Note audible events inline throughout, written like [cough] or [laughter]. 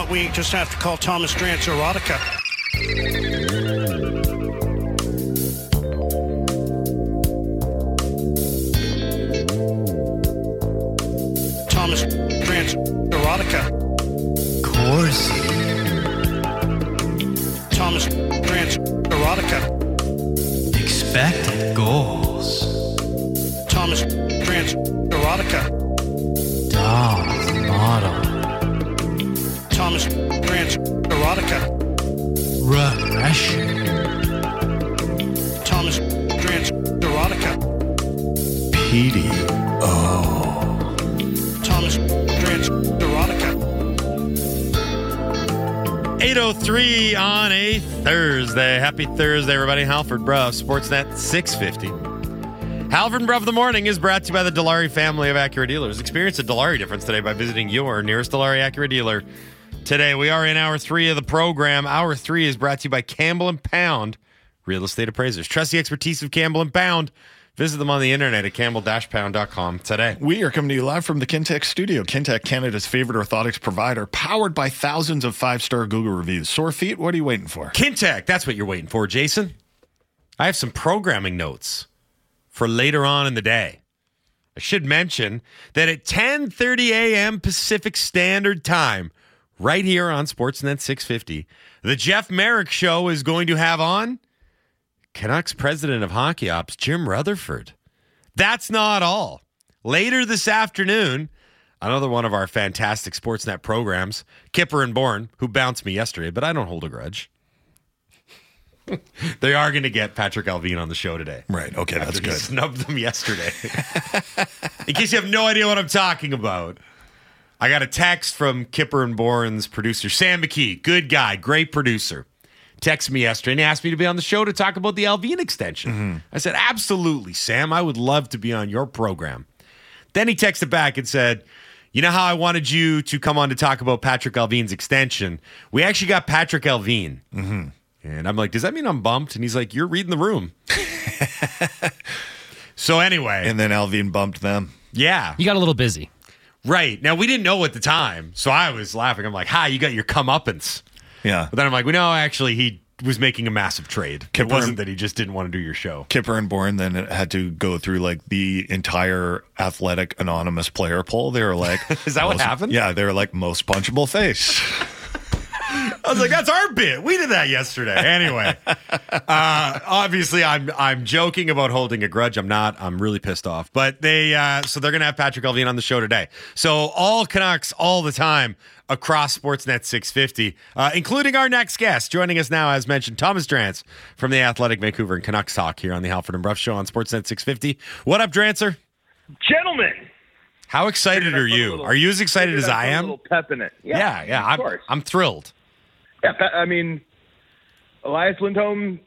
moment, we just have to call Thomas Drance erotica. Thomas Drance erotica. Corsi. Thomas Drance erotica. Expected goals. Thomas Drance erotica. Dolls model. Thomas Drance erotica. Regression. Thomas Drance erotica. PDO. Thomas Drance erotica. 803 on a Thursday. Happy Thursday, everybody. Halford Bruff, Sportsnet 650. Halford Bruff of the Morning is brought to you by the Dilawri family of Acura dealers. Experience the Dilawri difference today by visiting your nearest Dilawri Acura dealer. Today, we are in hour three of the program. Hour three is brought to you by Campbell and Pound, real estate appraisers. Trust the expertise of Campbell and Pound. Visit them on the internet at campbell-pound.com today. We are coming to you live from the Kintec studio. Kintec, Canada's favorite orthotics provider, powered by thousands of five star Google reviews. Sore feet, what are you waiting for? Kintec, that's what you're waiting for, Jason. I have some programming notes for later on in the day. I should mention that at 10:30 a.m. Pacific Standard Time, right here on Sportsnet 650, the Jeff Marek show is going to have on Canucks president of hockey ops Jim Rutherford. That's not all. Later this afternoon, another one of our fantastic Sportsnet programs, Kipper and Bourne, who bounced me yesterday, but I don't hold a grudge. [laughs] they are going to get Patrik Allvin on the show today. Right. Okay, that's he good. Snubbed them yesterday. [laughs] In case you have no idea what I'm talking about, I got a text from Kipper and Bourne's producer, Sam McKee. Good guy, great producer. Texted me yesterday and asked me to be on the show to talk about the Allvin extension. Mm-hmm. I said, Absolutely, Sam. I would love to be on your program. Then he texted back and said, You know how I wanted you to come on to talk about Patrik Allvin's extension? We actually got Patrik Allvin. Mm-hmm. And I'm like, Does that mean I'm bumped? And he's like, You're reading the room. [laughs] so, anyway, And then Allvin bumped them. yeah. You got a little busy. Right. Now, we didn't know at the time. So I was laughing. I'm like, Hi, you got your comeuppance. Yeah. But then I'm like, well, no, actually, he was making a massive trade. Kipper- it wasn't that he just didn't want to do your show. Kipper and Bourne then had to go through like the entire athletic anonymous player poll. They were like, [laughs] Is that what happened? Yeah, they were like most punchable face. [laughs] I was like, that's our bit. We did that yesterday. Anyway, uh, obviously, I'm I'm joking about holding a grudge. I'm not. I'm really pissed off. But they uh, so they're gonna have Patrik Allvin on the show today. So all Canucks all the time across Sportsnet 650, uh, including our next guest joining us now, as mentioned, Thomas Drance from the Athletic Vancouver and Canucks talk here on the Halford and Bruff Show on Sportsnet 650. What up, Drancer? Gentlemen, How excited are you? little- Are you as excited as I am? little pep in it. Yeah, Yeah, yeah. Of I'm, course. I'm thrilled. Yeah, I mean, Elias Lindholm.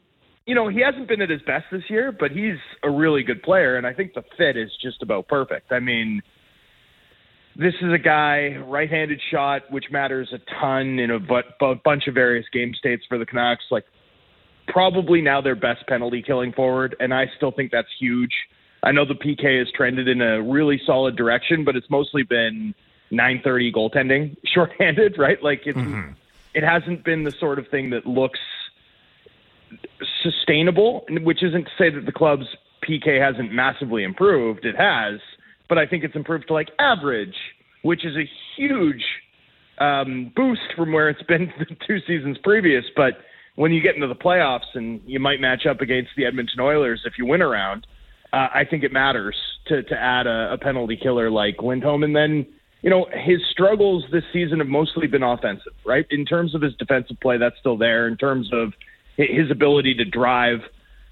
You know, he hasn't been at his best this year, but he's a really good player, and I think the fit is just about perfect. I mean, this is a guy right-handed shot, which matters a ton in a bu- bu- bunch of various game states for the Canucks. Like, probably now their best penalty killing forward, and I still think that's huge. I know the PK has trended in a really solid direction, but it's mostly been 930 goaltending, [laughs] shorthanded, right? Like it's mm-hmm. It hasn't been the sort of thing that looks sustainable, which isn't to say that the club's PK hasn't massively improved. It has, but I think it's improved to like average, which is a huge um, boost from where it's been [laughs] the two seasons previous. But when you get into the playoffs and you might match up against the Edmonton Oilers if you win a round, uh, I think it matters to to add a, a penalty killer like Lindholm, and then you know his struggles this season have mostly been offensive, right? In terms of his defensive play, that's still there. In terms of his ability to drive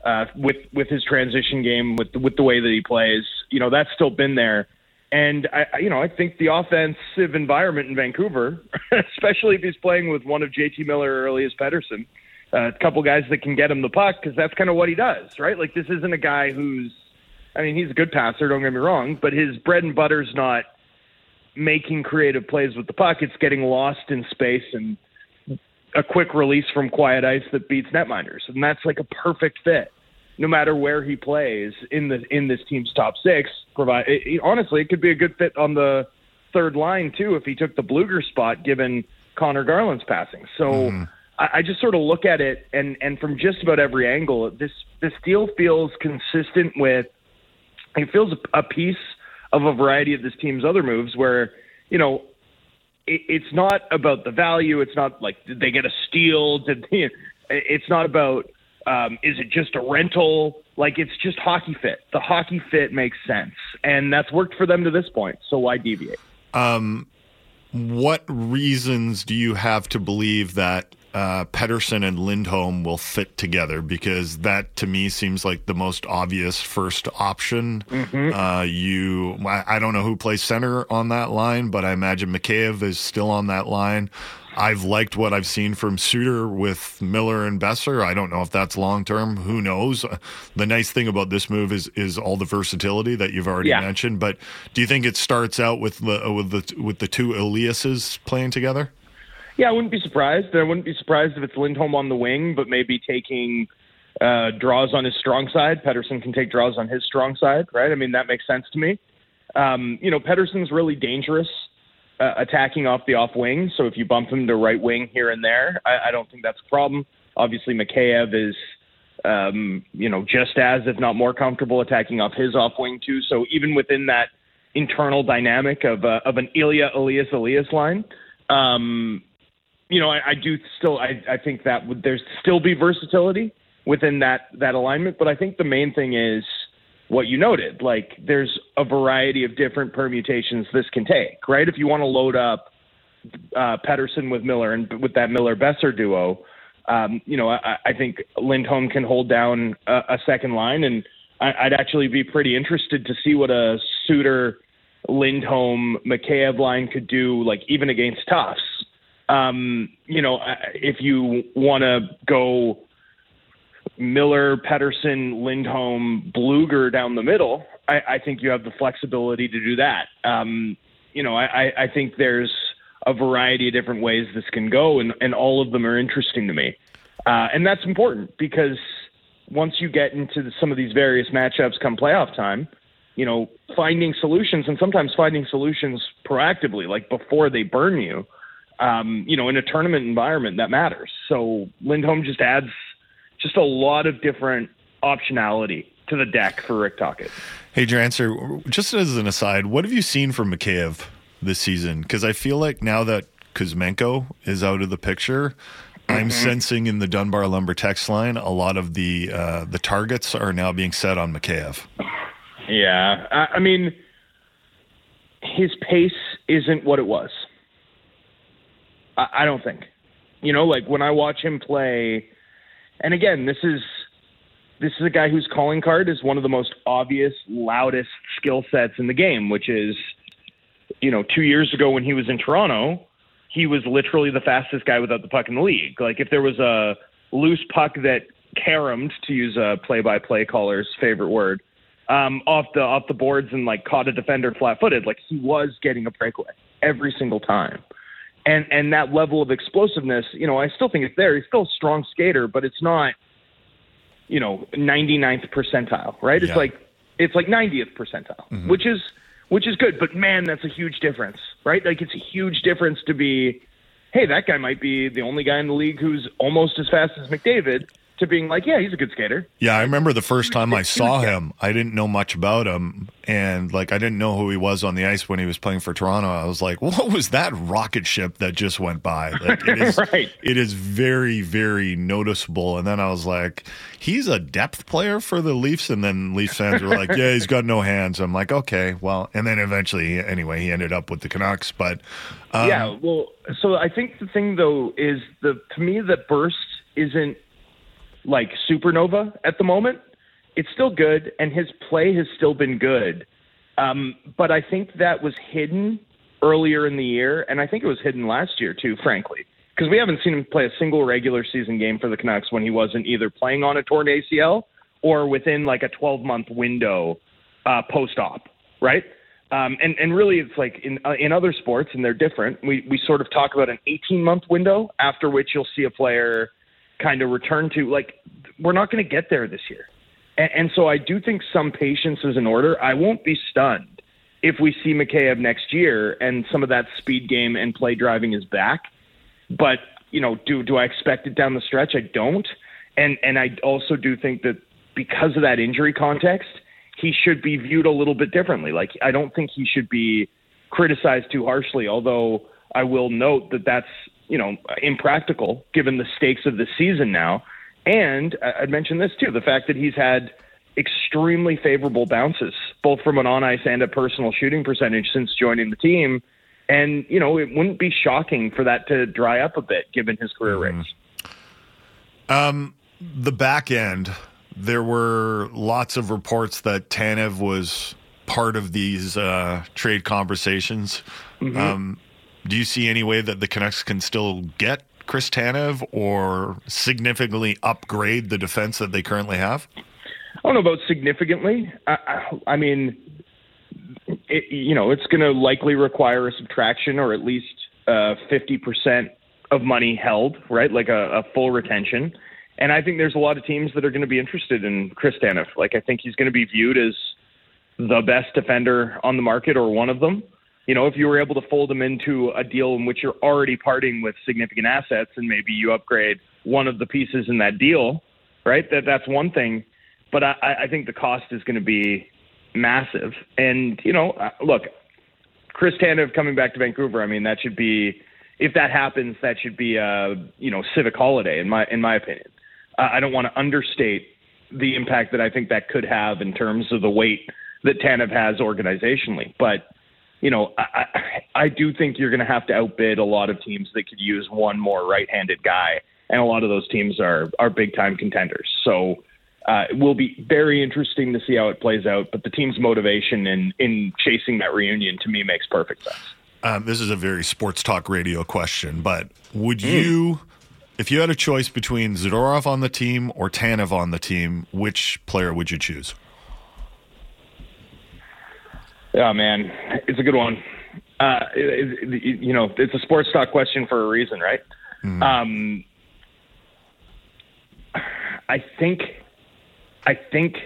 uh, with with his transition game, with with the way that he plays, you know that's still been there. And I, you know, I think the offensive environment in Vancouver, [laughs] especially if he's playing with one of JT Miller or Elias Pettersson, uh, a couple guys that can get him the puck, because that's kind of what he does, right? Like this isn't a guy who's, I mean, he's a good passer, don't get me wrong, but his bread and butter's not making creative plays with the puck. It's getting lost in space and a quick release from quiet ice that beats netminders, and that's like a perfect fit. No matter where he plays in the in this team's top six, provide it, it- honestly, it could be a good fit on the third line too if he took the Blueger spot, given Conor Garland's passing. So Mm-hmm. I, I just sort of look at it, and and from just about every angle, this this deal feels consistent with. It feels a, a piece of a variety of this team's other moves, where you know it, it's not about the value. It's not like did they get a steal? Did they, it's not about um, is it just a rental? Like it's just hockey fit. The hockey fit makes sense, and that's worked for them to this point. So why deviate? What reasons do you have to believe that uh, Pettersson and Lindholm will fit together? Because that to me seems like the most obvious first option. Uh, you, I, I don't know who plays center on that line, but I imagine Mikheyev is still on that line. I've liked what I've seen from Suter with Miller and Boeser. I don't know if that's long term. Who knows? The nice thing about this move is is all the versatility that you've already Yeah. mentioned. But do you think it starts out with the with the with the two Eliases playing together? Yeah, I wouldn't be surprised. I wouldn't be surprised if it's Lindholm on the wing, but maybe taking uh, draws on his strong side. Pettersson can take draws on his strong side, right? I mean, that makes sense to me. Um, you know, Pettersson's really dangerous uh, attacking off the off wing. So if you bump him to right wing here and there, I, I don't think that's a problem. Obviously, Mikheyev is, um, you know, just as, if not more comfortable attacking off his off wing too. So even within that internal dynamic of uh, of an Ilya Elias Elias line, um, you know, I, I do still, I, I think that would there's still be versatility within that that alignment. But I think the main thing is what you noted. Like, there's a variety of different permutations this can take, right? If you want to load up uh, Pettersson with Miller and with that Miller Boeser duo, um, you know, I, I think Lindholm can hold down a, a second line, and I, I'd actually be pretty interested to see what a Suter, Lindholm, Mikheyev line could do, like even against Tufts. Um, you know, if you want to go Miller, Pettersson, Lindholm, Blueger down the middle, I, I think you have the flexibility to do that. Um, you know, I, I- think there's a variety of different ways this can go, and, and all of them are interesting to me. Uh, and that's important because once you get into the, some of these various matchups come playoff time, you know, finding solutions and sometimes finding solutions proactively, like before they burn you, um, you know, in a tournament environment that matters. So Lindholm just adds just a lot of different optionality to the deck for Rick Tocchet. Hey, Drancer, just as an aside, what have you seen from Mikheyev this season? Because I feel like now that Kuzmenko is out of the picture, I'm sensing in the Dunbar Lumber text line a lot of the uh, the targets are now being set on Mikheyev. Yeah, I, I mean, his pace isn't what it was. I, I don't think. You know, like when I watch him play, and again, this is this is a guy whose calling card is one of the most obvious, loudest skill sets in the game, which is, you know, two years ago when he was in Toronto, he was literally the fastest guy without the puck in the league. Like if there was a loose puck that caromed, to use a play-by-play caller's favorite word, um, off the off the boards and like caught a defender flat-footed, like he was getting a breakaway every single time. And and that level of explosiveness, you know, I still think it's there. He's still a strong skater, but it's not, you know, 99th percentile, right? Yeah. It's like it's like 90th percentile, mm-hmm. which is which is good. But man, that's a huge difference, right? Like it's a huge difference to be, hey, that guy might be the only guy in the league who's almost as fast as McDavid, to being like, yeah, he's a good skater. Yeah, I remember the first time I [laughs] saw him, I didn't know much about him. And like, I didn't know who he was on the ice when he was playing for Toronto. I was like, [laughs] what was that rocket ship that just went by? Like, it [laughs] is, Right. it is very, very noticeable. And then I was like, he's a depth player for the Leafs. And then Leafs fans were like, yeah, he's got no hands. I'm like, okay, well, and then eventually, anyway, he ended up with the Canucks. But um, yeah, well, so I think the thing though is the to me the burst isn't like supernova at the moment. It's still good, and his play has still been good. Um, but I think that was hidden earlier in the year, and I think it was hidden last year too, frankly, because we haven't seen him play a single regular season game for the Canucks when he wasn't either playing on a torn ACL or within like a 12 month window uh, post op, right? Um, and and really, it's like in uh, in other sports, and they're different. We we sort of talk about an 18 month window after which you'll see a player kind of return to. Like we're not going to get there this year, and, and so I do think some patience is in order. I won't be stunned if we see Mikheyev next year and some of that speed game and play driving is back. but you know, do do I expect it down the stretch? I don't, and and I also do think that because of that injury context, he should be viewed a little bit differently. Like I don't think he should be criticized too harshly. Although I will note that that's you know impractical given the stakes of the season now. And I- I'd mention this too: the fact that he's had extremely favorable bounces, both from an on ice and a personal shooting percentage since joining the team. And you know, it wouldn't be shocking for that to dry up a bit given his career rates. the back end, there were lots of reports that Tanev was part of these uh, trade conversations. Um, do you see any way that the Canucks can still get Chris Tanev or significantly upgrade the defense that they currently have? I don't know about significantly. I, I, I mean, it, you know, it's going to likely require a subtraction or at least uh, fifty percent of money held, right? Like a, a full retention. And I think there's a lot of teams that are going to be interested in Chris Tanev. Like I think he's going to be viewed as the best defender on the market or one of them. You know, if you were able to fold them into a deal in which you're already parting with significant assets and maybe you upgrade one of the pieces in that deal, right? That that's one thing. But I, I think the cost is going to be massive. And you know, uh, look, Chris Tanev coming back to Vancouver. I mean, that should be if that happens, that should be a you know civic holiday in my in my opinion. I don't want to understate the impact that I think that could have in terms of the weight that Tanev has organizationally, but you know, I, I, do think you're going to have to outbid a lot of teams that could use one more right-handed guy, and a lot of those teams are are big-time contenders. So uh, it will be very interesting to see how it plays out. But the team's motivation in in chasing that reunion to me makes perfect sense. Um, this is a very sports talk radio question, but would you, if you had a choice between Zadorov on the team or Tanev on the team, which player would you choose? Yeah, man, it's a good one. Uh, it, it, you know, it's a sports talk question for a reason, right? Um, I think, I think.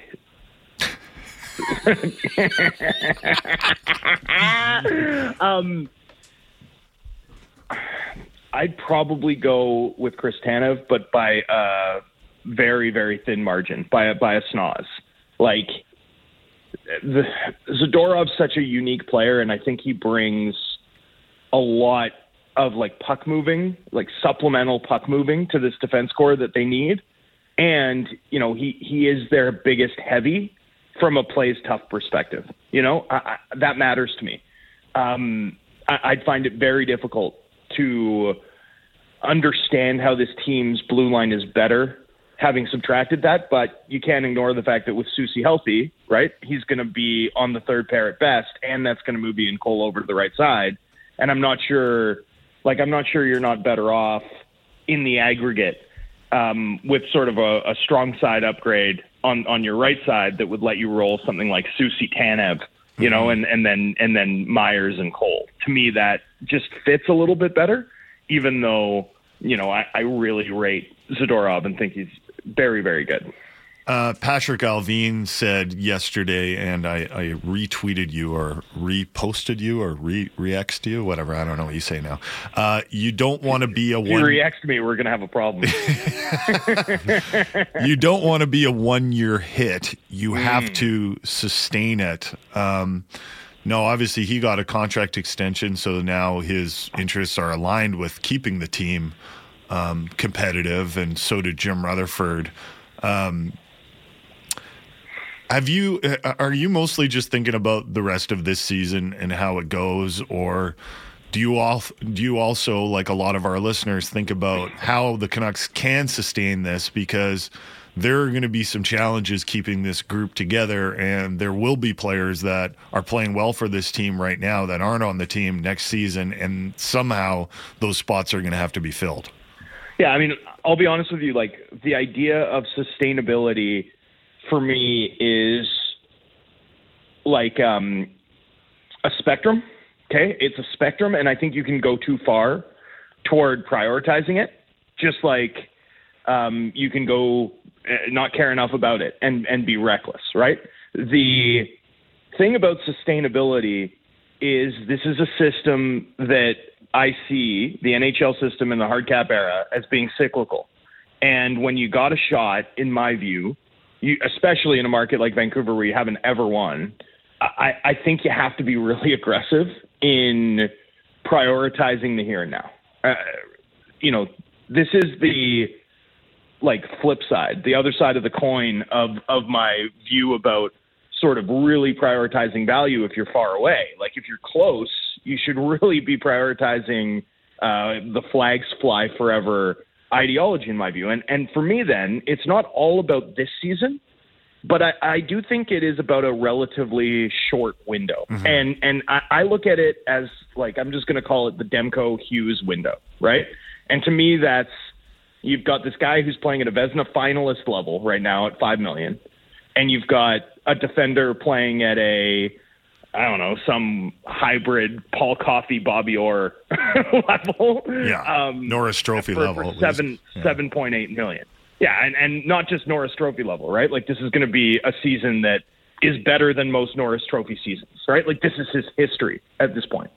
[laughs] um, I'd probably go with Chris Tanev, but by a very, very thin margin, by a by a snoz. Like the Zadorov's such a unique player, and I think he brings a lot of like puck moving, like supplemental puck moving to this defense core that they need. And you know, he he is their biggest heavy from a plays tough perspective. You know, I, I, that matters to me. Um, I, I'd find it very difficult to understand how this team's blue line is better having subtracted that, but you can't ignore the fact that with Soucy healthy, right, he's going to be on the third pair at best, and that's going to move Ian Cole over to the right side. And I'm not sure, like, I'm not sure you're not better off in the aggregate um, with sort of a, a strong side upgrade on on your right side that would let you roll something like Soucy Tanev, you know, and and then and then Myers and Cole. To me, that just fits a little bit better, even though you know I, I really rate Zadorov and think he's very very good. Uh, Patrik Allvin said yesterday, and I, I retweeted you or reposted you or re reexed you, whatever. I don't know what you say now. Uh, you don't want to be a If you one. react to me, we're gonna have a problem. [laughs] you don't want to be a one year hit. You Hmm. have to sustain it. Um, no, obviously he got a contract extension, so now his interests are aligned with keeping the team um, competitive, and so did Jim Rutherford. Um, have you? uh, Are you mostly just thinking about the rest of this season and how it goes, or? Do you all do you also like a lot of our listeners think about how the Canucks can sustain this because there are going to be some challenges keeping this group together and there will be players that are playing well for this team right now that aren't on the team next season and somehow those spots are going to have to be filled. Yeah, I mean, I'll be honest with you. Like the idea of sustainability for me is like um, a spectrum. Okay, it's a spectrum, and I think you can go too far toward prioritizing it. Just like um, you can go uh, not care enough about it and and be reckless, right? The thing about sustainability is this is a system that I see the NHL system in the hard cap era as being cyclical. And when you got a shot, in my view, you, especially in a market like Vancouver where you haven't ever won, I, I think you have to be really [laughs] aggressive in prioritizing the here and now. Uh, you know, this is the like flip side, the other side of the coin of of my view about sort of really prioritizing value if you're far away. Like if you're close, you should really be prioritizing uh, the flags fly forever ideology in my view. And and for me then, it's not all about this season, but I, I do think it is about a relatively short window. And and I, I look at it as like I'm just gonna call it the Demko Hughes window, right? And to me that's you've got this guy who's playing at a Vezina finalist level right now at five million, and you've got a defender playing at a I don't know some hybrid Paul Coffey Bobby Orr [laughs] level. Yeah. Um, Norris Trophy for, level. for seven Yeah. seven point eight million. Yeah, and and not just Norris Trophy level, right? Like this is going to be a season that is better than most Norris Trophy seasons, right? Like this is his history at this point,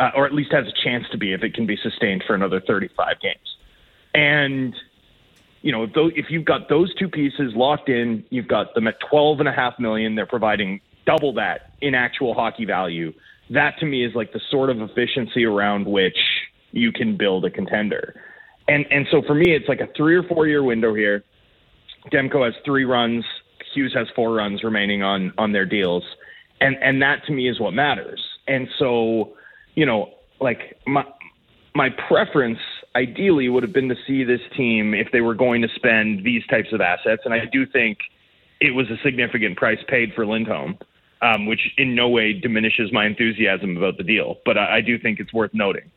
uh, or at least has a chance to be if it can be sustained for another thirty five games. And you know, if, those, if you've got those two pieces locked in, you've got them at twelve and a half million. They're providing double that in actual hockey value. That to me is like the sort of efficiency around which you can build a contender. And and so for me, it's like a three or four year window here. Demko has three runs. Hughes has four runs remaining on on their deals, and and that to me is what matters. And so, you know, like my my preference ideally would have been to see this team if they were going to spend these types of assets, and I do think it was a significant price paid for Lindholm, um, which in no way diminishes my enthusiasm about the deal, but I, I do think it's worth noting.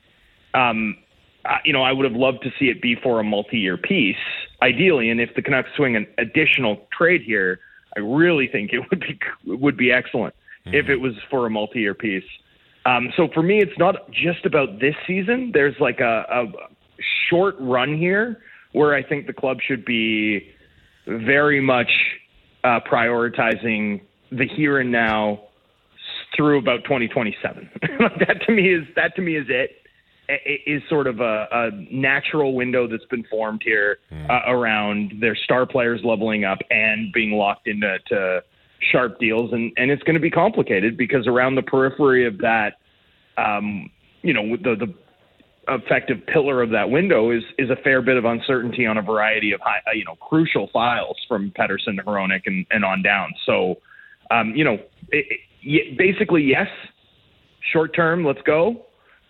Um, uh, you know, I would have loved to see it be for a multi-year piece, ideally. And if the Canucks swing an additional trade here, I really think it would be would be excellent if it was for a multi-year piece. Um, so for me, it's not just about this season. There's like a, a short run here where I think the club should be very much uh, prioritizing the here and now through about 2027. [laughs] that to me is that to me is it. I- Is sort of a, a natural window that's been formed here uh, around their star players leveling up and being locked into to sharp deals, and and it's going to be complicated because around the periphery of that, um, you know, the the effective pillar of that window is is a fair bit of uncertainty on a variety of high, uh, you know crucial files from Pettersson to Hronek and, and on down. So, um, you know, it, it, basically yes, short term, let's go,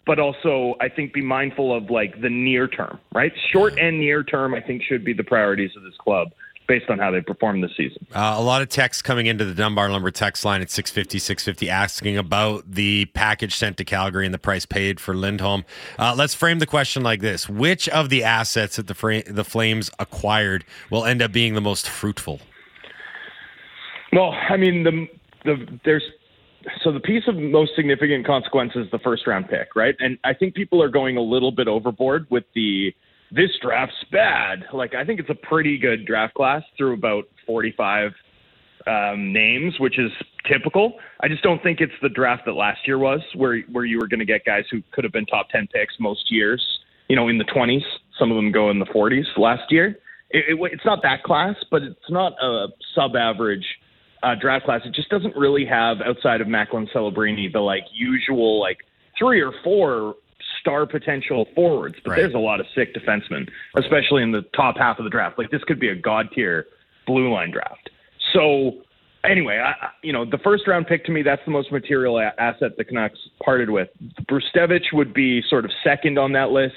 but also I think be mindful of like the near term, right? Short and near term, I think should be the priorities of this club based on how they perform this season. Uh, a lot of texts coming into the Dunbar Lumber text line at 650, 650 asking about the package sent to Calgary and the price paid for Lindholm. Uh, let's frame the question like this Which of the assets that the, fra- the Flames acquired will end up being the most fruitful? Well, I mean, the the there's so the piece of most significant consequence is the first round pick, right? And I think people are going a little bit overboard with the this draft's bad. Like I think it's a pretty good draft class through about 45 um, names, which is typical. I just don't think it's the draft that last year was, where where you were going to get guys who could have been top 10 picks most years. You know, in the 20s. Some of them go in the 40s last year. It, it, it's not that class, but it's not a sub-average uh, draft class. It just doesn't really have outside of Macklin Celebrini the like usual like three or four star potential forwards. But Right. there's a lot of sick defensemen, especially in the top half of the draft. Like this could be a god tier blue line draft. So anyway, I, you know the first round pick to me that's the most material a- asset the Canucks parted with. Brzustewicz would be sort of second on that list.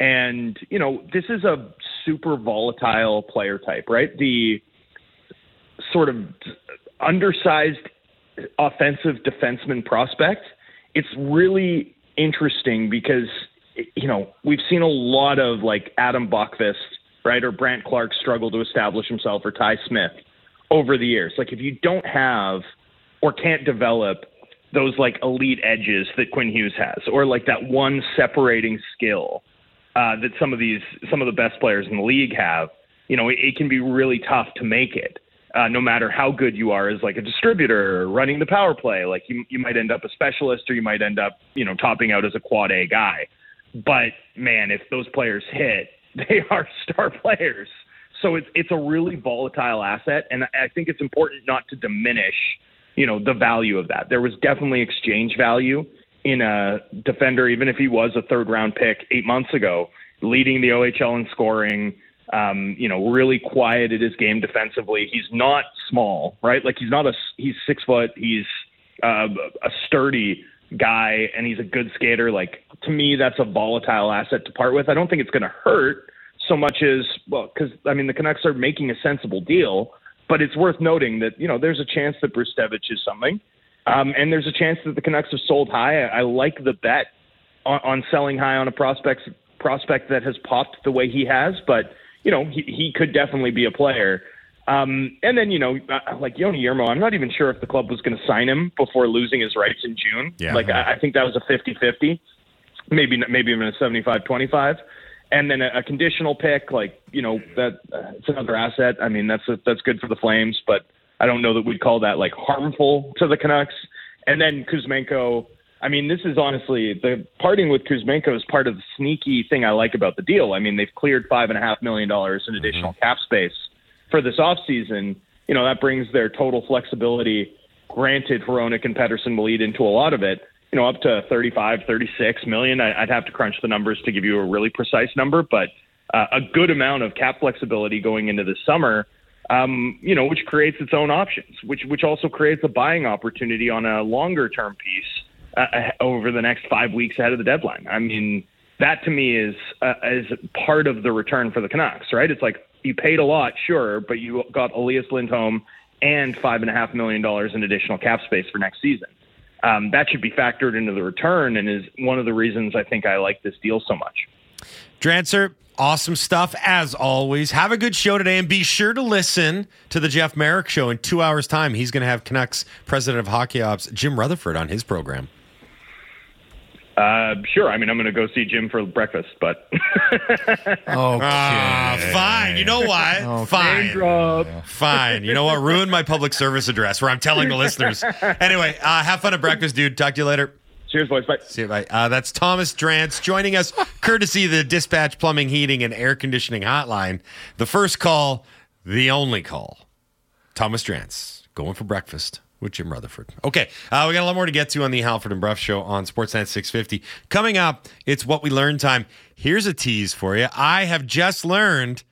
And, you know, this is a super volatile player type, right? The sort of undersized offensive defenseman prospect. It's really interesting because, you know, we've seen a lot of like Adam Boqvist, right, or Brandt Clarke struggle to establish himself, or Ty Smith over the years. Like, if you don't have or can't develop those like elite edges that Quinn Hughes has, or like that one separating skill uh, that some of these some of the best players in the league have, you know, it, it can be really tough to make it. Uh, no matter how good you are as like a distributor or running the power play, like you you might end up a specialist or you might end up you know topping out as a quad A guy. But man, if those players hit, [laughs] they are star players. So it's it's a really volatile asset, and I think it's important not to diminish, you know, the value of that. There was definitely exchange value in a defender, even if he was a third round pick eight months ago, leading the OHL in scoring. Um, you know, really quieted his game defensively. He's not small, right? Like he's not a he's six foot. He's uh, a sturdy guy, and he's a good skater. Like to me, that's a volatile asset to part with. I don't think it's going to hurt so much as well because I mean the Canucks are making a sensible deal, but it's worth noting that you know there's a chance that Brzustewicz is something, um, and there's a chance that the Canucks have sold high. I, I like the bet on, on selling high on a prospect prospect that has popped the way he has, but you know he, he could definitely be a player. Um, and then, you know, uh, like Joni Jurmo, I'm not even sure if the club was going to sign him before losing his rights in June. Yeah. like, I, I think that was a 50 50, maybe, maybe even a 75 25. And then a, a conditional pick, like, you know, that uh, it's another asset. I mean, that's, a, that's good for the Flames, but I don't know that we'd call that like harmful to the Canucks. And then Kuzmenko, I mean, this is honestly the parting with Kuzmenko is part of the sneaky thing I like about the deal. I mean, they've cleared five and a half million dollars in additional cap space for this offseason, you know, that brings their total flexibility. Granted, Hronek and Pettersson will eat into a lot of it, you know, up to 35, 36 million. I, I'd have to crunch the numbers to give you a really precise number, but uh, a good amount of cap flexibility going into the summer, um, you know, which creates its own options, which which also creates a buying opportunity on a longer term piece uh, over the next five weeks ahead of the deadline. I mean, that to me is uh, is part of the return for the Canucks, right? It's like you paid a lot, sure, but you got Elias Lindholm and five and a half million dollars in additional cap space for next season. Um, that should be factored into the return, and is one of the reasons I think I like this deal so much. Drancer, awesome stuff as always. Have a good show today and be sure to listen to the Jeff Marek show in two hours' time. He's going to have Canucks president of hockey ops, Jim Rutherford, on his program. Uh, sure. I mean, I'm going to go see Jim for breakfast, but [laughs] Okay. Ah, fine. You know what? Fine. drop. Fine. You know what? Ruin my public service address where I'm telling the [laughs] listeners. Anyway, uh, have fun at breakfast, dude. Talk to you later. Cheers, boys. Bye. See you. Bye. Uh, that's Thomas Drance joining us, courtesy of the Dispatch Plumbing, Heating, and Air Conditioning Hotline. The first call, the only call. Thomas Drance going for breakfast with Jim Rutherford. Okay, uh, we got a lot more to get to on the Halford and Bruff show on Sportsnet 650. Coming up, it's what we learned time. Here's a tease for you. I have just learned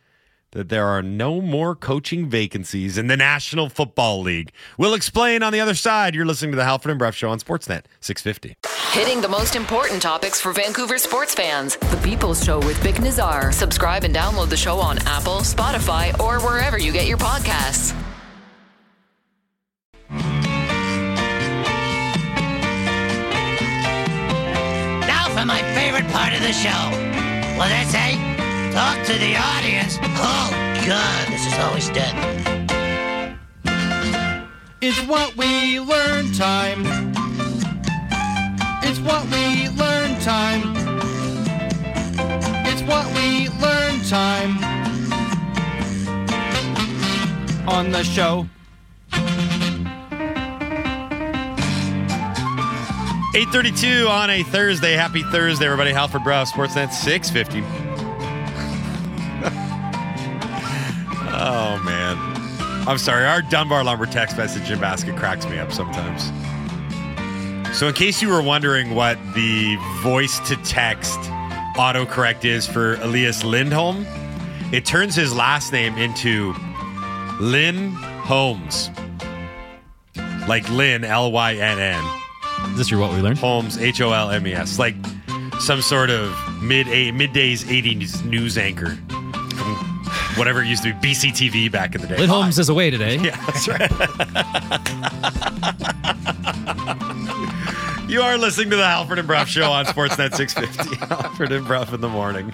that there are no more coaching vacancies in the National Football League. We'll explain on the other side. You're listening to the Halford and Bruff show on Sportsnet 650. Hitting the most important topics for Vancouver sports fans. The People's Show with Vic Nazar. Subscribe and download the show on Apple, Spotify, or wherever you get your podcasts. For my favorite part of the show. What did I say? Talk to the audience. Oh, God, this is always dead. It's what we learn time. It's what we learn time. It's what we learn time. On the show. 832 on a Thursday. Happy Thursday, everybody. Halford Brow, Sportsnet 650. [laughs] oh, man. I'm sorry. Our Dunbar Lumber text message in basket cracks me up sometimes. So, in case you were wondering what the voice to text autocorrect is for Elias Lindholm, it turns his last name into Lynn Holmes. Like Lynn, L Y N N. Is this your what we learned? Holmes, H O L M E S, like some sort of mid a middays '80s news anchor from whatever it used to be BCTV back in the day. Lynn Holmes is away today. [laughs] Yeah, that's right. you are listening to the Halford and Bruff Show on Sportsnet 650. [laughs] Halford and Bruff in the morning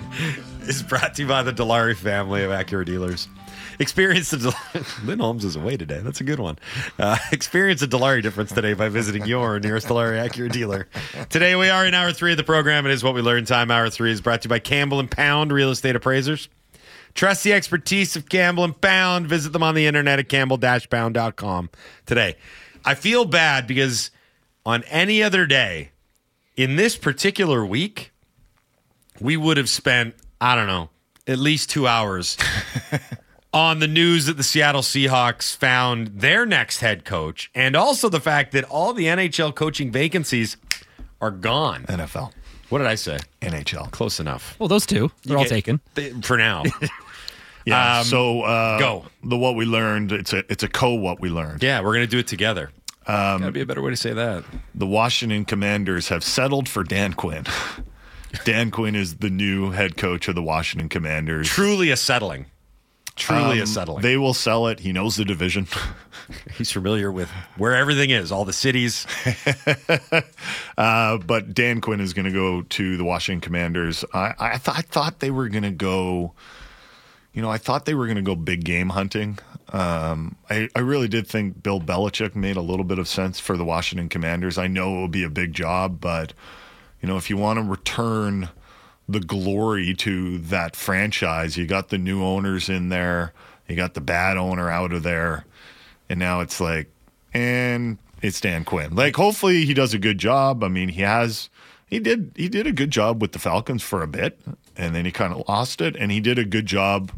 is brought to you by the Dilawri family of Acura dealers. Experience the Del- [laughs] Lynn Holmes is away today. That's a good one. Uh, [laughs] experience the Dilawri difference today by visiting your nearest Dilawri Acura dealer. Today we are in hour three of the program. It is what we learn. Time hour three is brought to you by Campbell and Pound Real Estate Appraisers. Trust the expertise of Campbell and Pound. Visit them on the internet at campbell-pound.com today. I feel bad because on any other day in this particular week, we would have spent, I don't know, at least two hours [laughs] on the news that the Seattle Seahawks found their next head coach and also the fact that all the NHL coaching vacancies are gone. NFL, What did I say? NHL. Close enough. Well, those two, they're all taken. Th- For now. [laughs] Yeah. Um, so uh, go. The what we learned. It's a it's a co what we learned. yeah, we're going to do it together. Um, Gotta be a better way to say that. The Washington Commanders have settled for Dan Quinn. [laughs] Dan Quinn is the new head coach of the Washington Commanders. Truly a settling. Truly a Um, settling. They will sell it. He knows the division. [laughs] He's familiar with where everything is, all the cities. [laughs] Uh, but Dan Quinn is going to go to the Washington Commanders. I, I, th- I thought they were going to go, you know, I thought they were going to go big game hunting. Um, I, I really did think Bill Belichick made a little bit of sense for the Washington Commanders. I know it will be a big job, but, you know, if you want to return the glory to that franchise, you got the new owners in there, you got the bad owner out of there, and now it's like, and it's Dan Quinn. Like, hopefully he does a good job. I mean, he has, he did, he did a good job with the Falcons for a bit, and then he kind of lost it, and he did a good job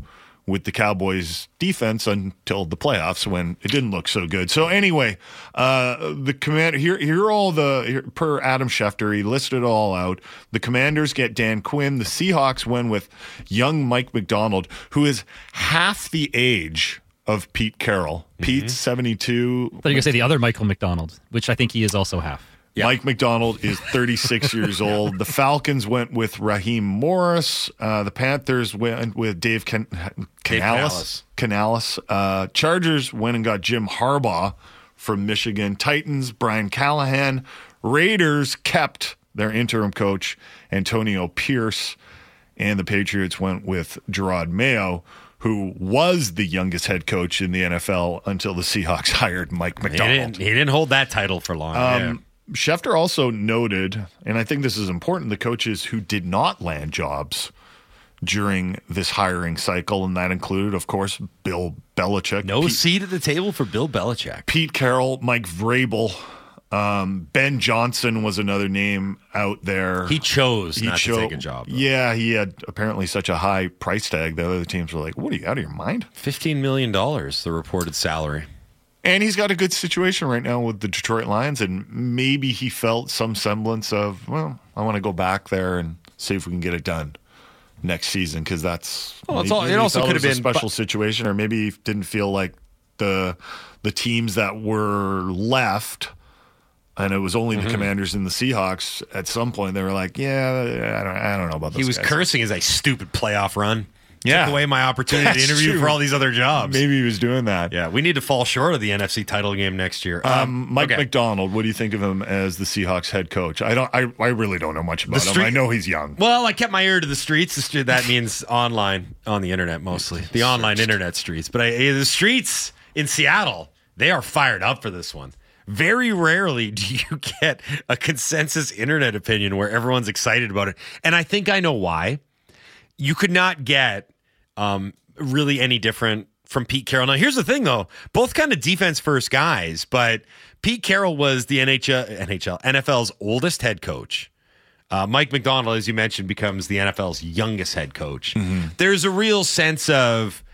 with the Cowboys defense until the playoffs when it didn't look so good. So anyway, uh, the command here here are all the here, per Adam Schefter, he listed it all out. The Commanders get Dan Quinn. The Seahawks win with young Mike Macdonald, who is half the age of Pete Carroll. Pete's seventy two. Thought you to say the other Michael McDonald, which I think he is also half. Mike Macdonald is 36 [laughs] years old. The Falcons went with Raheem Morris. Uh, the Panthers went with Dave Can- Canales. Canales. Uh, Chargers went and got Jim Harbaugh from Michigan. Titans, Brian Callahan. Raiders kept their interim coach, Antonio Pierce. And the Patriots went with Jerod Mayo, who was the youngest head coach in the NFL until the Seahawks [laughs] hired Mike He Macdonald. didn't, he didn't hold that title for long. yeah. Um, Schefter also noted, and I think this is important, the coaches who did not land jobs during this hiring cycle, and that included, of course, Bill Belichick, No Pete, seat at the table for Bill Belichick. Pete Carroll, Mike Vrabel, um, Ben Johnson was another name out there. He chose not cho- to take a job. though. Yeah, he had apparently such a high price tag that other teams were like, "What are you out of your mind?" $15 million, the reported salary. And he's got a good situation right now with the Detroit Lions, and maybe he felt some semblance of, well, I want to go back there and see if we can get it done next season because that's. Well, maybe all- it also could have been a special situation, or maybe he didn't feel like the the teams that were left. And it was only Mm-hmm. the Commanders and the Seahawks. At some point, they were like, "Yeah, I don't, I don't know about those." He was guys. cursing as a stupid playoff run. Yeah. Took away my opportunity to interview true. for all these other jobs. Maybe he was doing that. Yeah, we need to fall short of the NFC title game next year. Um, Mike okay. Macdonald, what do you think of him as the Seahawks head coach? I don't. I, I really don't know much about him. I know he's young. Well, I kept my ear to the streets. The street, that means online, on the internet mostly. The online internet streets. But I, the streets in Seattle, they are fired up for this one. Very rarely do you [laughs] get a consensus internet opinion where everyone's excited about it. And I think I know why. You could not get um, really any different from Pete Carroll. Now, here's the thing, though: both kind of defense first guys, but Pete Carroll was the NHL, NHL, NFL's oldest head coach. Uh, Mike Macdonald, as you mentioned, becomes the NFL's youngest head coach. There's a real sense of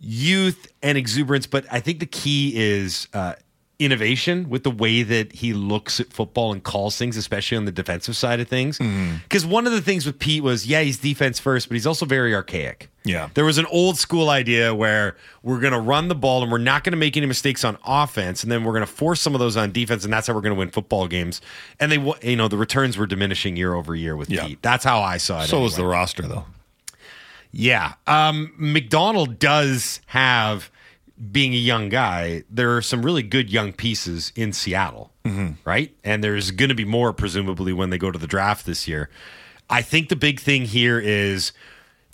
youth and exuberance, but I think the key is uh, innovation with the way that he looks at football and calls things, especially on the defensive side of things. Because one of the things with Pete was, yeah, he's defense first, but he's also very archaic. Yeah. There was an old school idea where we're going to run the ball and we're not going to make any mistakes on offense, and then we're going to force some of those on defense, and that's how we're going to win football games. And they, you know, the returns were diminishing year over year with Yeah. Pete. That's how I saw it. So was the roster, though. Yeah. Um, McDonald does have, being a young guy, there are some really good young pieces in Seattle, right? And there's going to be more, presumably, when they go to the draft this year. I think the big thing here is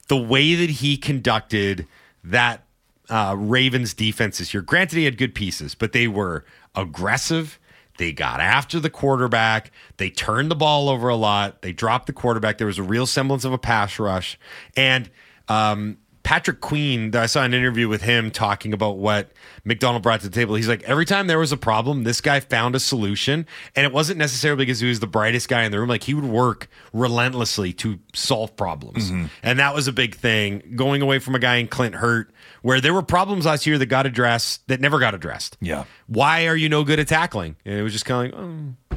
the way that he conducted that uh, Ravens defense this year. Granted, he had good pieces, but they were aggressive. They got after the quarterback. They turned the ball over a lot. They dropped the quarterback. There was a real semblance of a pass rush. And um, Patrick Queen, I saw an interview with him talking about what Macdonald brought to the table. He's like, every time there was a problem, this guy found a solution. And it wasn't necessarily because he was the brightest guy in the room. Like, he would work relentlessly to solve problems. And that was a big thing. Going away from a guy in Clint Hurtt, where there were problems last year that got addressed that never got addressed. Yeah. Why are you no good at tackling? And it was just kind of like, oh.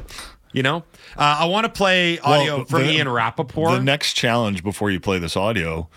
You know, uh, I want to play audio Well, from the- Ian Rapoport. The next challenge before you play this audio,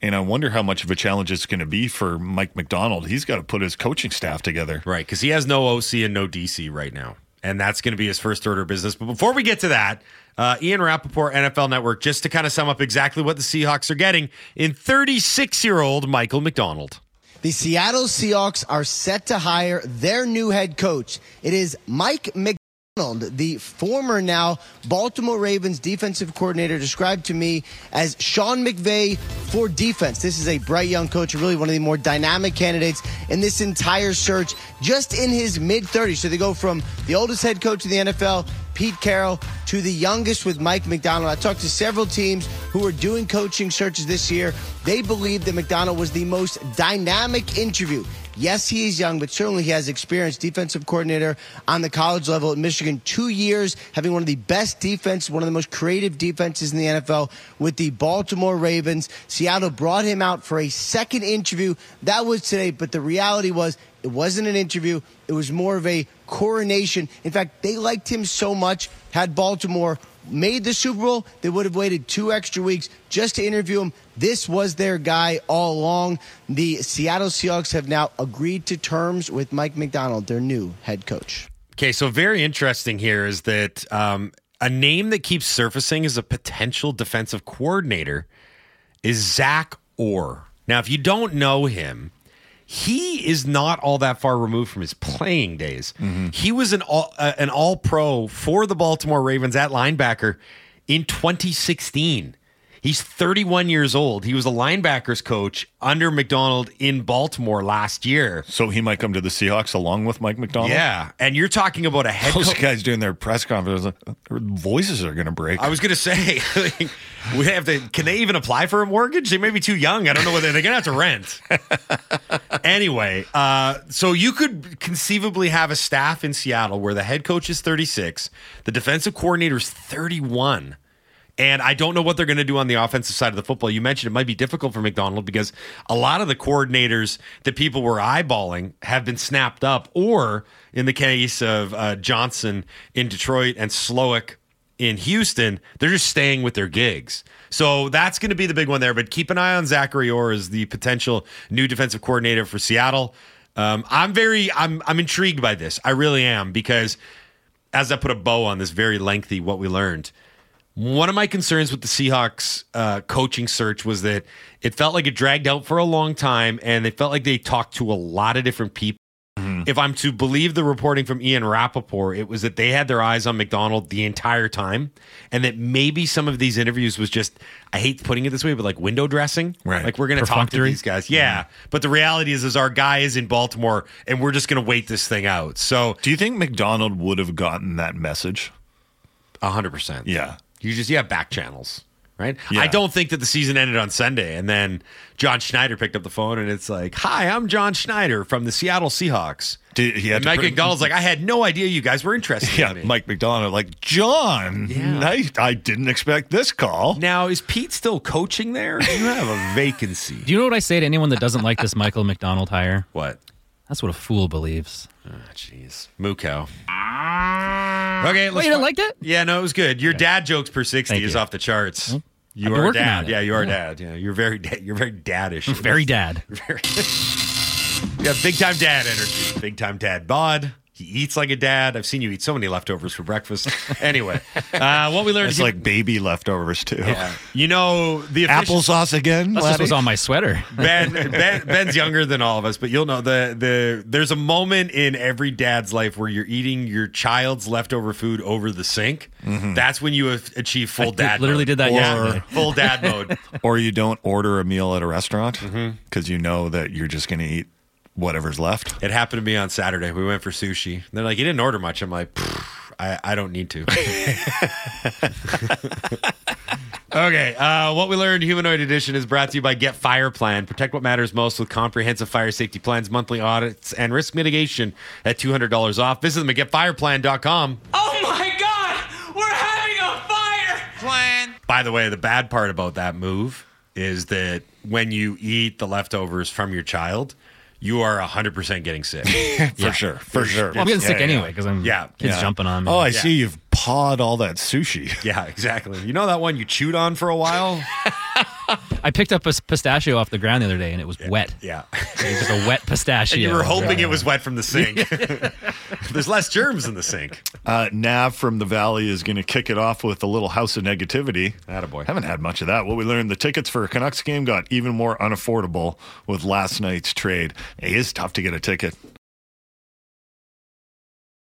and I wonder how much of a challenge it's going to be for Mike Macdonald. He's got to put his coaching staff together. Right, because he has no OC and no DC right now. And that's going to be his first order of business. But before we get to that, uh, Ian Rapoport, NFL Network, just to kind of sum up exactly what the Seahawks are getting in 36 year old Michael Macdonald. The Seattle Seahawks are set to hire their new head coach. It is Mike Macdonald, the former now Baltimore Ravens defensive coordinator, described to me as Sean McVay for defense. This is a bright young coach, really one of the more dynamic candidates in this entire search, just in his mid 30s. So they go from the oldest head coach in the NFL, Pete Carroll, to the youngest with Mike Macdonald. I talked to several teams who are doing coaching searches this year. They believe that Macdonald was the most dynamic interview. Yes, he is young, but certainly he has experience. Defensive coordinator on the college level at Michigan, two years having one of the best defense, one of the most creative defenses in the NFL with the Baltimore Ravens. Seattle brought him out for a second interview. That was today, but the reality was it wasn't an interview. It was more of a coronation. In fact, they liked him so much, had Baltimore made the Super Bowl, they would have waited two extra weeks just to interview him. This was their guy all along. The Seattle Seahawks have now agreed to terms with Mike Macdonald, their new head coach. Okay, so very interesting here is that um, a name that keeps surfacing as a potential defensive coordinator is Zach Orr. Now, if you don't know him, he is not all that far removed from his playing days. He was an all, uh, an All Pro for the Baltimore Ravens at linebacker in 2016. He's 31 years old. He was a linebackers coach under Macdonald in Baltimore last year. So he might come to the Seahawks along with Mike Macdonald. Yeah, and you're talking about a head Those coach. guys doing their press conference, their voices are going to break. I was gonna say, like, [laughs] we have to. Can they even apply for a mortgage? They may be too young. I don't know whether they're gonna have to rent. [laughs] anyway, uh, so you could conceivably have a staff in Seattle where the head coach is 36, the defensive coordinator is 31. And I don't know what they're going to do on the offensive side of the football. You mentioned it might be difficult for Macdonald because a lot of the coordinators that people were eyeballing have been snapped up, or in the case of uh, Johnson in Detroit and Slowik in Houston, they're just staying with their gigs. So that's going to be the big one there. But keep an eye on Zachary Orr as the potential new defensive coordinator for Seattle. Um, I'm very, I'm, I'm intrigued by this. I really am because as I put a bow on this very lengthy what we learned. One of my concerns with the Seahawks uh, coaching search was that it felt like it dragged out for a long time, and they felt like they talked to a lot of different people. If I'm to believe the reporting from Ian Rapoport, it was that they had their eyes on Macdonald the entire time, and that maybe some of these interviews was just, I hate putting it this way, but like window dressing. Right. Like we're going to talk to these guys. Yeah. But the reality is, is our guy is in Baltimore, and we're just going to wait this thing out. So Do you think Macdonald would have gotten that message? 100%. Yeah. You just you have back channels, right? Yeah. I don't think that the season ended on Sunday and then John Schneider picked up the phone and it's like, "Hi, I'm John Schneider from the Seattle Seahawks." Did he had And Mike put- Macdonald's like, "I had no idea you guys were interested Yeah, in me." Mike Macdonald, like John. Yeah. I, I didn't expect this call. now is Pete still coaching there? You have a [laughs] vacancy. Do you know what I say to anyone that doesn't like this Michael Macdonald hire? What? That's what a fool believes. Oh, jeez, moo cow. Okay, Oh, let's you didn't like that? Yeah, no, it was good. Your dad jokes per sixty Thank is you. off the charts. Hmm? you I've are a working dad. on it. Yeah, you are a Yeah. dad. Yeah, you're very, da- you're very daddish. [laughs] Very dad. [laughs] [laughs] You got big time dad energy. Big time dad bod. He eats like a dad. I've seen you eat so many leftovers for breakfast. [laughs] Anyway, uh, what we learned It's is like baby leftovers too. yeah. you know the official- Applesauce again. That's just laddie? what's on my sweater. Ben, ben [laughs] Ben's younger than all of us, but you'll know the the there's a moment in every dad's life where you're eating your child's leftover food over the sink. That's when you have achieved full I dad. literally mode. did that Yeah, yesterday. full dad mode. [laughs] or you don't order a meal at a restaurant Mm-hmm. because you know that you're just going to eat whatever's left. It happened to me on Saturday. We went for sushi. They're like, "You didn't order much." I'm like, "I I don't need to." [laughs] Okay, uh, what we learned Humanoid Edition is brought to you by Get Fire Plan. Protect what matters most with comprehensive fire safety plans, monthly audits, and risk mitigation at $200 off. Visit them at getfireplan.com. Oh my god! We're having a fire! Plan. By the way, the bad part about that move is that when you eat the leftovers from your child, you are 100% getting sick. [laughs] for sure, for sure. Well, I'm getting sick Yeah, yeah. anyway because I'm Yeah. kids Yeah. jumping on me. Oh, I Yeah. see you've pawed all that sushi. yeah, exactly. You know that one you chewed on for a while? [laughs] [laughs] I picked up a pistachio off the ground the other day and it was wet. Yeah. It was just a wet pistachio. [laughs] And you were hoping it was wet from the sink. [laughs] There's less germs in the sink. Uh, Nav from the Valley is going to kick it off with a little house of negativity. Attaboy. Haven't had much of that. What we learned the tickets for a Canucks game got even more unaffordable with last night's trade. It is tough to get a ticket.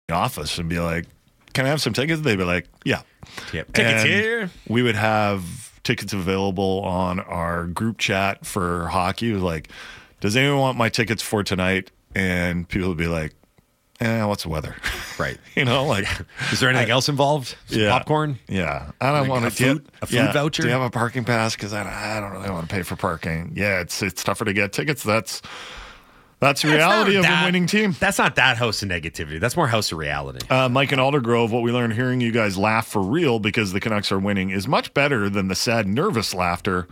the Office and be like, "Can I have some tickets?" They'd be like, "Yeah." Yep. Tickets And here. We would have tickets available on our group chat for hockey. Like, "Does anyone want my tickets for tonight?" And people would be like, "Eh, what's the weather?" [laughs] Right. you know, like. Is there anything else involved? Some Yeah. popcorn? Yeah, I don't Like want a to food- a food yeah, voucher? Do you have a parking pass? Because I, don't- I don't really want to pay for parking. Yeah, it's it's tougher to get tickets. That's that's the reality of that- a winning team. That's not that house of negativity. That's more house of reality. Uh, Mike and Aldergrove, what we learned hearing you guys laugh for real because the Canucks are winning is much better than the sad, nervous laughter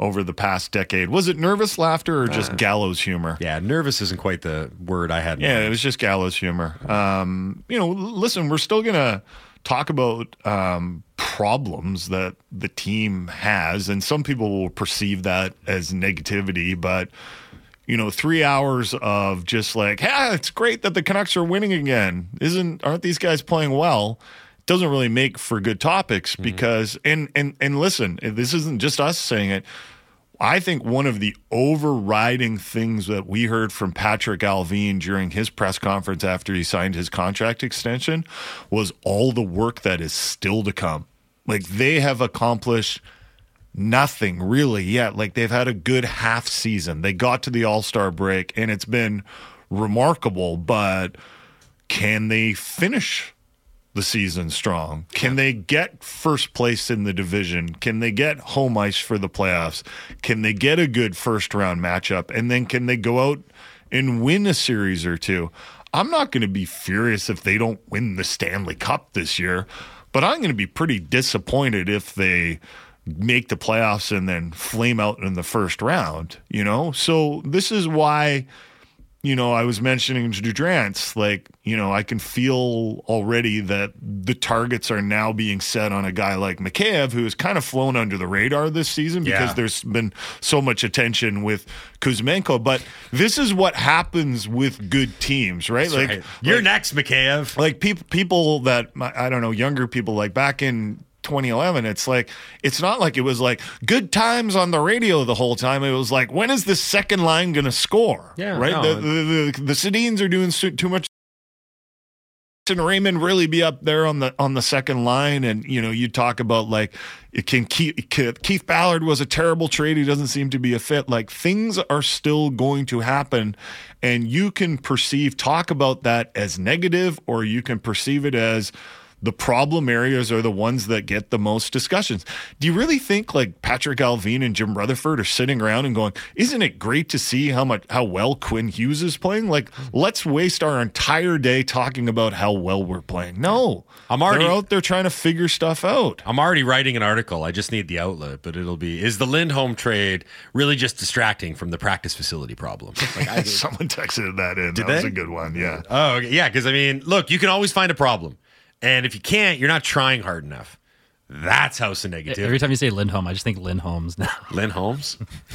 over the past decade. Was it nervous laughter or just gallows humor? yeah, nervous isn't quite the word I had. Yeah, mind. it was just gallows humor. Um, you know, listen, we're still gonna talk about um, problems that the team has, and some people will perceive that as negativity, but. You know, three hours of just like, yeah, it's great that the Canucks are winning again. Isn't aren't these guys playing well? Doesn't really make for good topics mm-hmm. because and and and listen, this isn't just us saying it. I think one of the overriding things that we heard from Patrik Allvin during his press conference after he signed his contract extension was all the work that is still to come. Like they have accomplished nothing really yet. Like they've had a good half season. They got to the All Star break and it's been remarkable, but can they finish the season strong? Can they get first place in the division? Can they get home ice for the playoffs? Can they get a good first round matchup? And then can they go out and win a series or two? I'm not going to be furious if they don't win the Stanley Cup this year, but I'm going to be pretty disappointed if they make the playoffs and then flame out in the first round, you know? So this is why you know, I was mentioning to Drance, like, you know, I can feel already that the targets are now being set on a guy like Mikheyev, who has kind of flown under the radar this season because Yeah. there's been so much attention with Kuzmenko. But this is what happens with good teams, right? like, Right. You're like- next, Mikheyev. like people people that I don't know younger people like back in 2011 it's like it's not like it was like good times on the radio the whole time. It was like when is the second line going to score? Yeah, right? no, the, the, the the Sedins are doing so- too much. And Raymond really be up there on the on the second line? And you know you talk about like it can Keith, Keith Ballard was a terrible trade. He doesn't seem to be a fit. Like things are still going to happen. And you can perceive talk about that as negative or you can perceive it as the problem areas are the ones that get the most discussions. Do you really think like Patrik Allvin and Jim Rutherford are sitting around and going, "Isn't it great to see how much how well Quinn Hughes is playing? Like, let's waste our entire day talking about how well we're playing." No, I'm already- They're out there trying to figure stuff out. I'm already writing an article. I just need the outlet, but it'll be is the Lindholm trade really just distracting from the practice facility problem? [laughs] Like I, [laughs] Someone texted that in. Did that was they? a good one. Yeah. oh, okay. yeah, because I mean, look, you can always find a problem, and if you can't, you're not trying hard enough. That's house of negativity. Every time you say Lindholm, I just think Lindholms now. [laughs] Lynn Holmes. [laughs]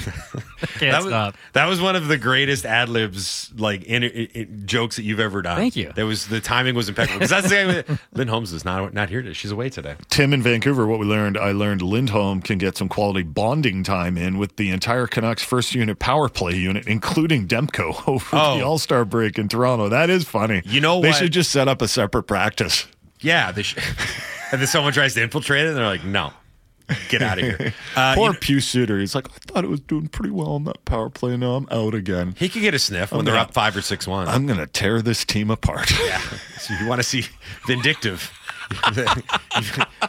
Can't that was, stop. that was one of the greatest ad libs like in, in, in- jokes that you've ever done. Thank you. That was the timing was impeccable because that's the guy. With, [laughs] Lynn Holmes is not not here. Today. She's away today. Tim in Vancouver, what we learned, I learned Lindholm can get some quality bonding time in with the entire Canucks first unit power play unit, including Demko over Oh. the All Star break in Toronto. That is funny. You know they what? should just set up a separate practice. Yeah, they should. [laughs] and then someone tries to infiltrate it, and they're like, "No, get out of here." [laughs] Uh, Poor you know- Pius Suter. He's like, I thought it was doing pretty well on that power play. Now I'm out again. he could get a sniff when I'm they're gonna- up five or six one. I'm gonna tear this team apart. [laughs] Yeah. So you want to see vindictive.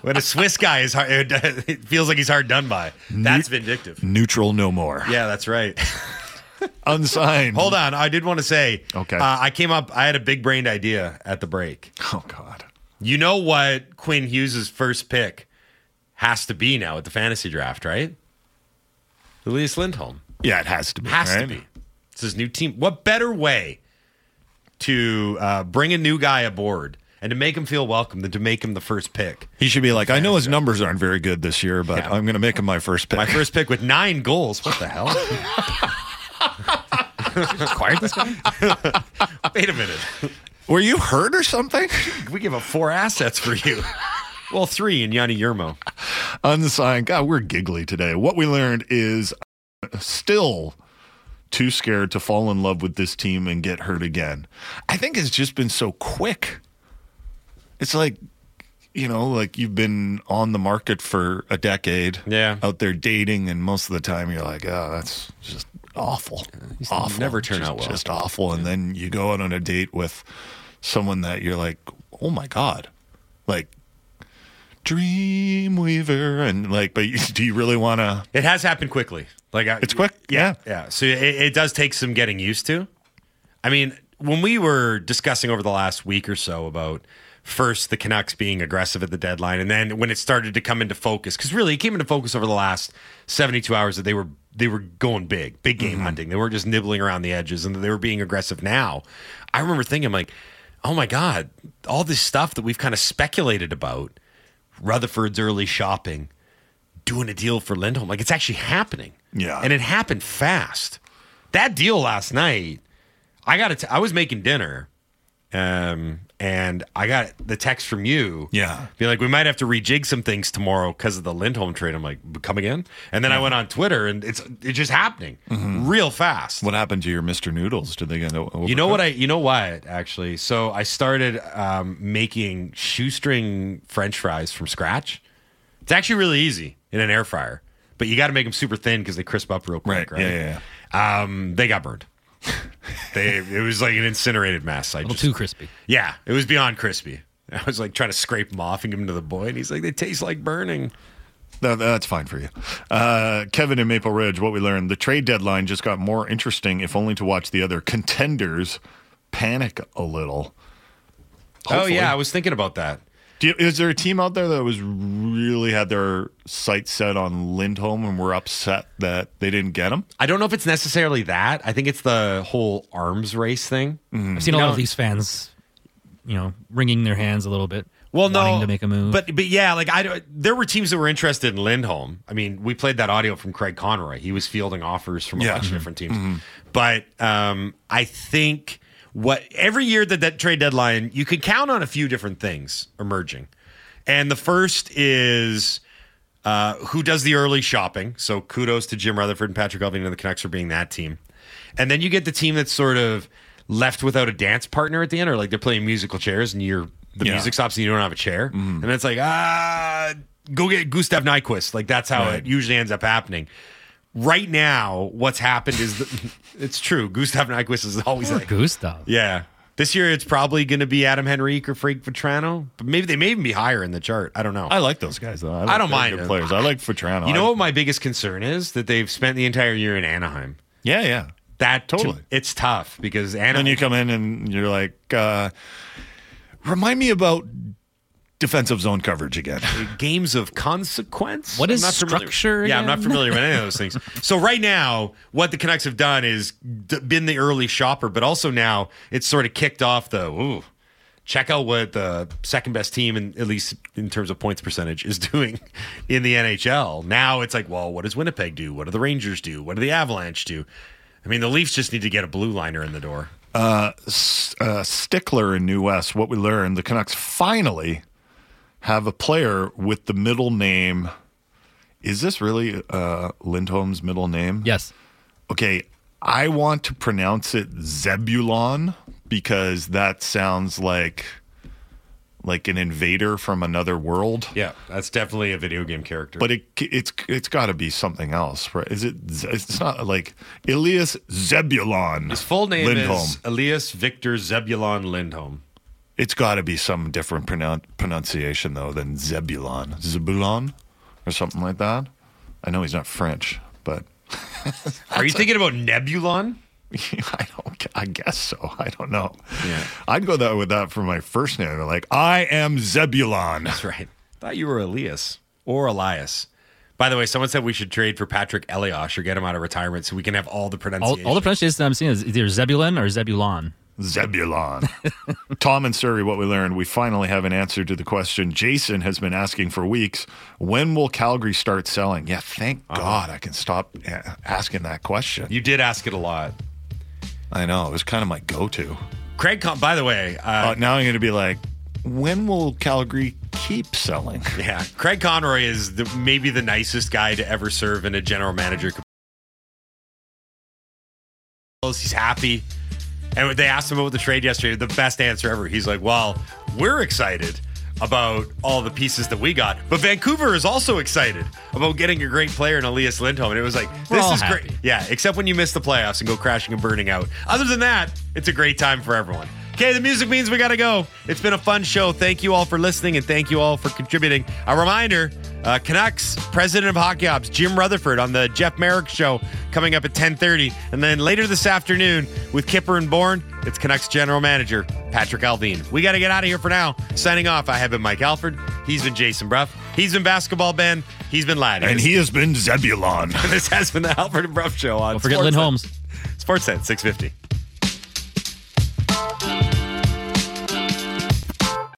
when a Swiss guy is hard, it feels like he's hard done by. That's vindictive. Neutral no more. Yeah, that's right. Unsigned. Hold on, I did want to say. Okay. uh, I came up. I had a big brained idea at the break. Oh God. You know what Quinn Hughes' first pick has to be now at the fantasy draft, right? Elias Lindholm Yeah, it has to be. has to be. It's his new team. What better way to uh, bring a new guy aboard and to make him feel welcome than to make him the first pick? He should be like, I know his numbers aren't very good this year, but Yeah. I'm going to make him my first pick. My first pick with nine goals. What the hell? [laughs] Acquired this guy? [laughs] Wait a minute. Were you hurt or something? [laughs] We give up four assets for you. Well, three in Joni Jurmo. Unsigned. God, we're giggly today. What we learned is uh, still too scared to fall in love with this team and get hurt again. I think it's just been so quick. It's like, you know, like you've been on the market for a decade. Yeah. Out there dating, and most of the time you're like, oh, that's just awful. awful. never turn Just- out well. Just awful. And then you go out on a date with someone that you're like, oh my God. Like, Dreamweaver. And like, but you, [laughs] do you really want to? It has happened quickly. Like I, It's quick. Yeah. Yeah. So it, it does take some getting used to. I mean, when we were discussing over the last week or so about first the Canucks being aggressive at the deadline, and then when it started to come into focus, because really it came into focus over the last seventy-two hours that they were they were going big, big game hunting. They weren't just nibbling around the edges, and they were being aggressive. Now, I remember thinking like, oh my god, all this stuff that we've kind of speculated about, Rutherford's early shopping, doing a deal for Lindholm, like it's actually happening. Yeah. and it happened fast. That deal last night, I got it. I was making dinner, um, and I got the text from you. Yeah. be like, we might have to rejig some things tomorrow because of the Lindholm trade. I'm like, come again? And then I went on Twitter, and it's it's just happening real fast. What happened to your Mr. Noodles? Did they get You know what I? You know what? Actually, so I started um, making shoestring French fries from scratch. It's actually really easy in an air fryer, but you got to make them super thin because they crisp up real quick, Right. right? Yeah, yeah, Um, they got burned. [laughs] they it was like an incinerated mess. I A little just too crispy. yeah, it was beyond crispy. I was like trying to scrape them off and give them to the boy, and he's like, "They taste like burning." No, that's fine for you. Uh, Kevin in Maple Ridge, what we learned the trade deadline just got more interesting, if only to watch the other contenders panic a little. Oh yeah, I was thinking about that. Do you, is there a team out there that was really had their sights set on Lindholm and were upset that they didn't get him? I don't know if it's necessarily that. I think it's the whole arms race thing. I've seen a lot know- of these fans, you know, wringing their hands a little bit. Well, wanting no, to make a move. but but yeah, like I there were teams that were interested in Lindholm. I mean, we played that audio from Craig Conroy. He was fielding offers from a Yeah. bunch of different teams. But um, I think what every year that that trade deadline, you can count on a few different things emerging, and the first is. Uh, who does the early shopping? So kudos to Jim Rutherford and Patrik Allvin and the Canucks for being that team. And then you get the team that's sort of left without a dance partner at the end, or like they're playing musical chairs and you're the Yeah. music stops and you don't have a chair. And it's like, ah, go get Gustav Nyquist. Like that's how Right. it usually ends up happening. Right now, what's happened is that, [laughs] it's true. Gustav Nyquist is always like, Gustav. yeah. This year it's probably going to be Adam Henrique or Frank Vatrano, but maybe they may even be higher in the chart. I don't know. I like those guys though. like I don't mind good players. I like Vetrano. you know I- what my biggest concern is? That they've spent the entire year in Anaheim. Yeah, yeah. That Totally. it's tough because And Anaheim. then you come in and you're like, uh, remind me about defensive zone coverage again. [laughs] games of consequence. What is I'm is not familiar- structure Yeah, I'm not familiar with any of those [laughs] things. So right now, what the Canucks have done is d- been the early shopper, but also now it's sort of kicked off the ooh. Check out what the second best team, in, at least in terms of points percentage, is [laughs] doing in the NHL. Now it's like, well, what does Winnipeg do? What do the Rangers do? What do the Avalanche do? I mean, the Leafs just need to get a blue liner in the door. S- uh, Stickler in New West, what we learned, the Canucks finally have a player with the middle name. Is this really uh, Lindholm's middle name? Yes. Okay, I want to pronounce it Zebulon because that sounds like like an invader from another world. Yeah, that's definitely a video game character. But it it's it's got to be something else, right? Is it? It's not like Elias Zebulon. His full name Lindholm. is Elias Victor Zebulon Lindholm. It's got to be some different pronoun- pronunciation though than Zebulon, Zebulon, or something like that. I know he's not French, but [laughs] Are you thinking about Nebulon? [laughs] I don't. I guess so. I don't know. Yeah. I'd go that with that for my first name. Like I am Zebulon. That's right. Thought you were Elias or Elias. By the way, someone said we should trade for Patrick Elias or get him out of retirement so we can have all the All, pronunciation. all the pronunciations I'm seeing is either Zebulon or Zebulon. Zebulon. Tom and Surrey, what we learned, we finally have an answer to the question Jason has been asking for weeks. When will Calgary start selling? Yeah, thank God I can stop asking that question. you did ask it a lot. I know. It was kind of my go to. Craig, Con- by the way, uh, Uh, now I'm going to be like, when will Calgary keep selling? yeah, Craig Conroy is the, maybe the nicest guy to ever serve in a general manager. He's happy. And they asked him about the trade yesterday, the best answer ever. He's like, well, we're excited about all the pieces that we got, but Vancouver is also excited about getting a great player in Elias Lindholm. And it was like, We're this is happy. great. Yeah, except when you miss the playoffs and go crashing and burning out. Other than that, it's a great time for everyone. Okay, the music means we got to go. It's been a fun show. Thank you all for listening and thank you all for contributing. A reminder uh, Canucks president of hockey ops, Jim Rutherford, on the Jeff Marek show coming up at 1030. And then later this afternoon with Kipper and Bourne, it's Canucks general manager, Patrik Allvin. We got to get out of here for now. Signing off, I have been Mike Halford. He's been Jason Brough. He's been Basketball Ben. He's been Laddie. And he has been Zebulon. [laughs] this has been the Halford and Brough show on Don't forget Lynn Sportsnet. Holmes. Sportsnet 650.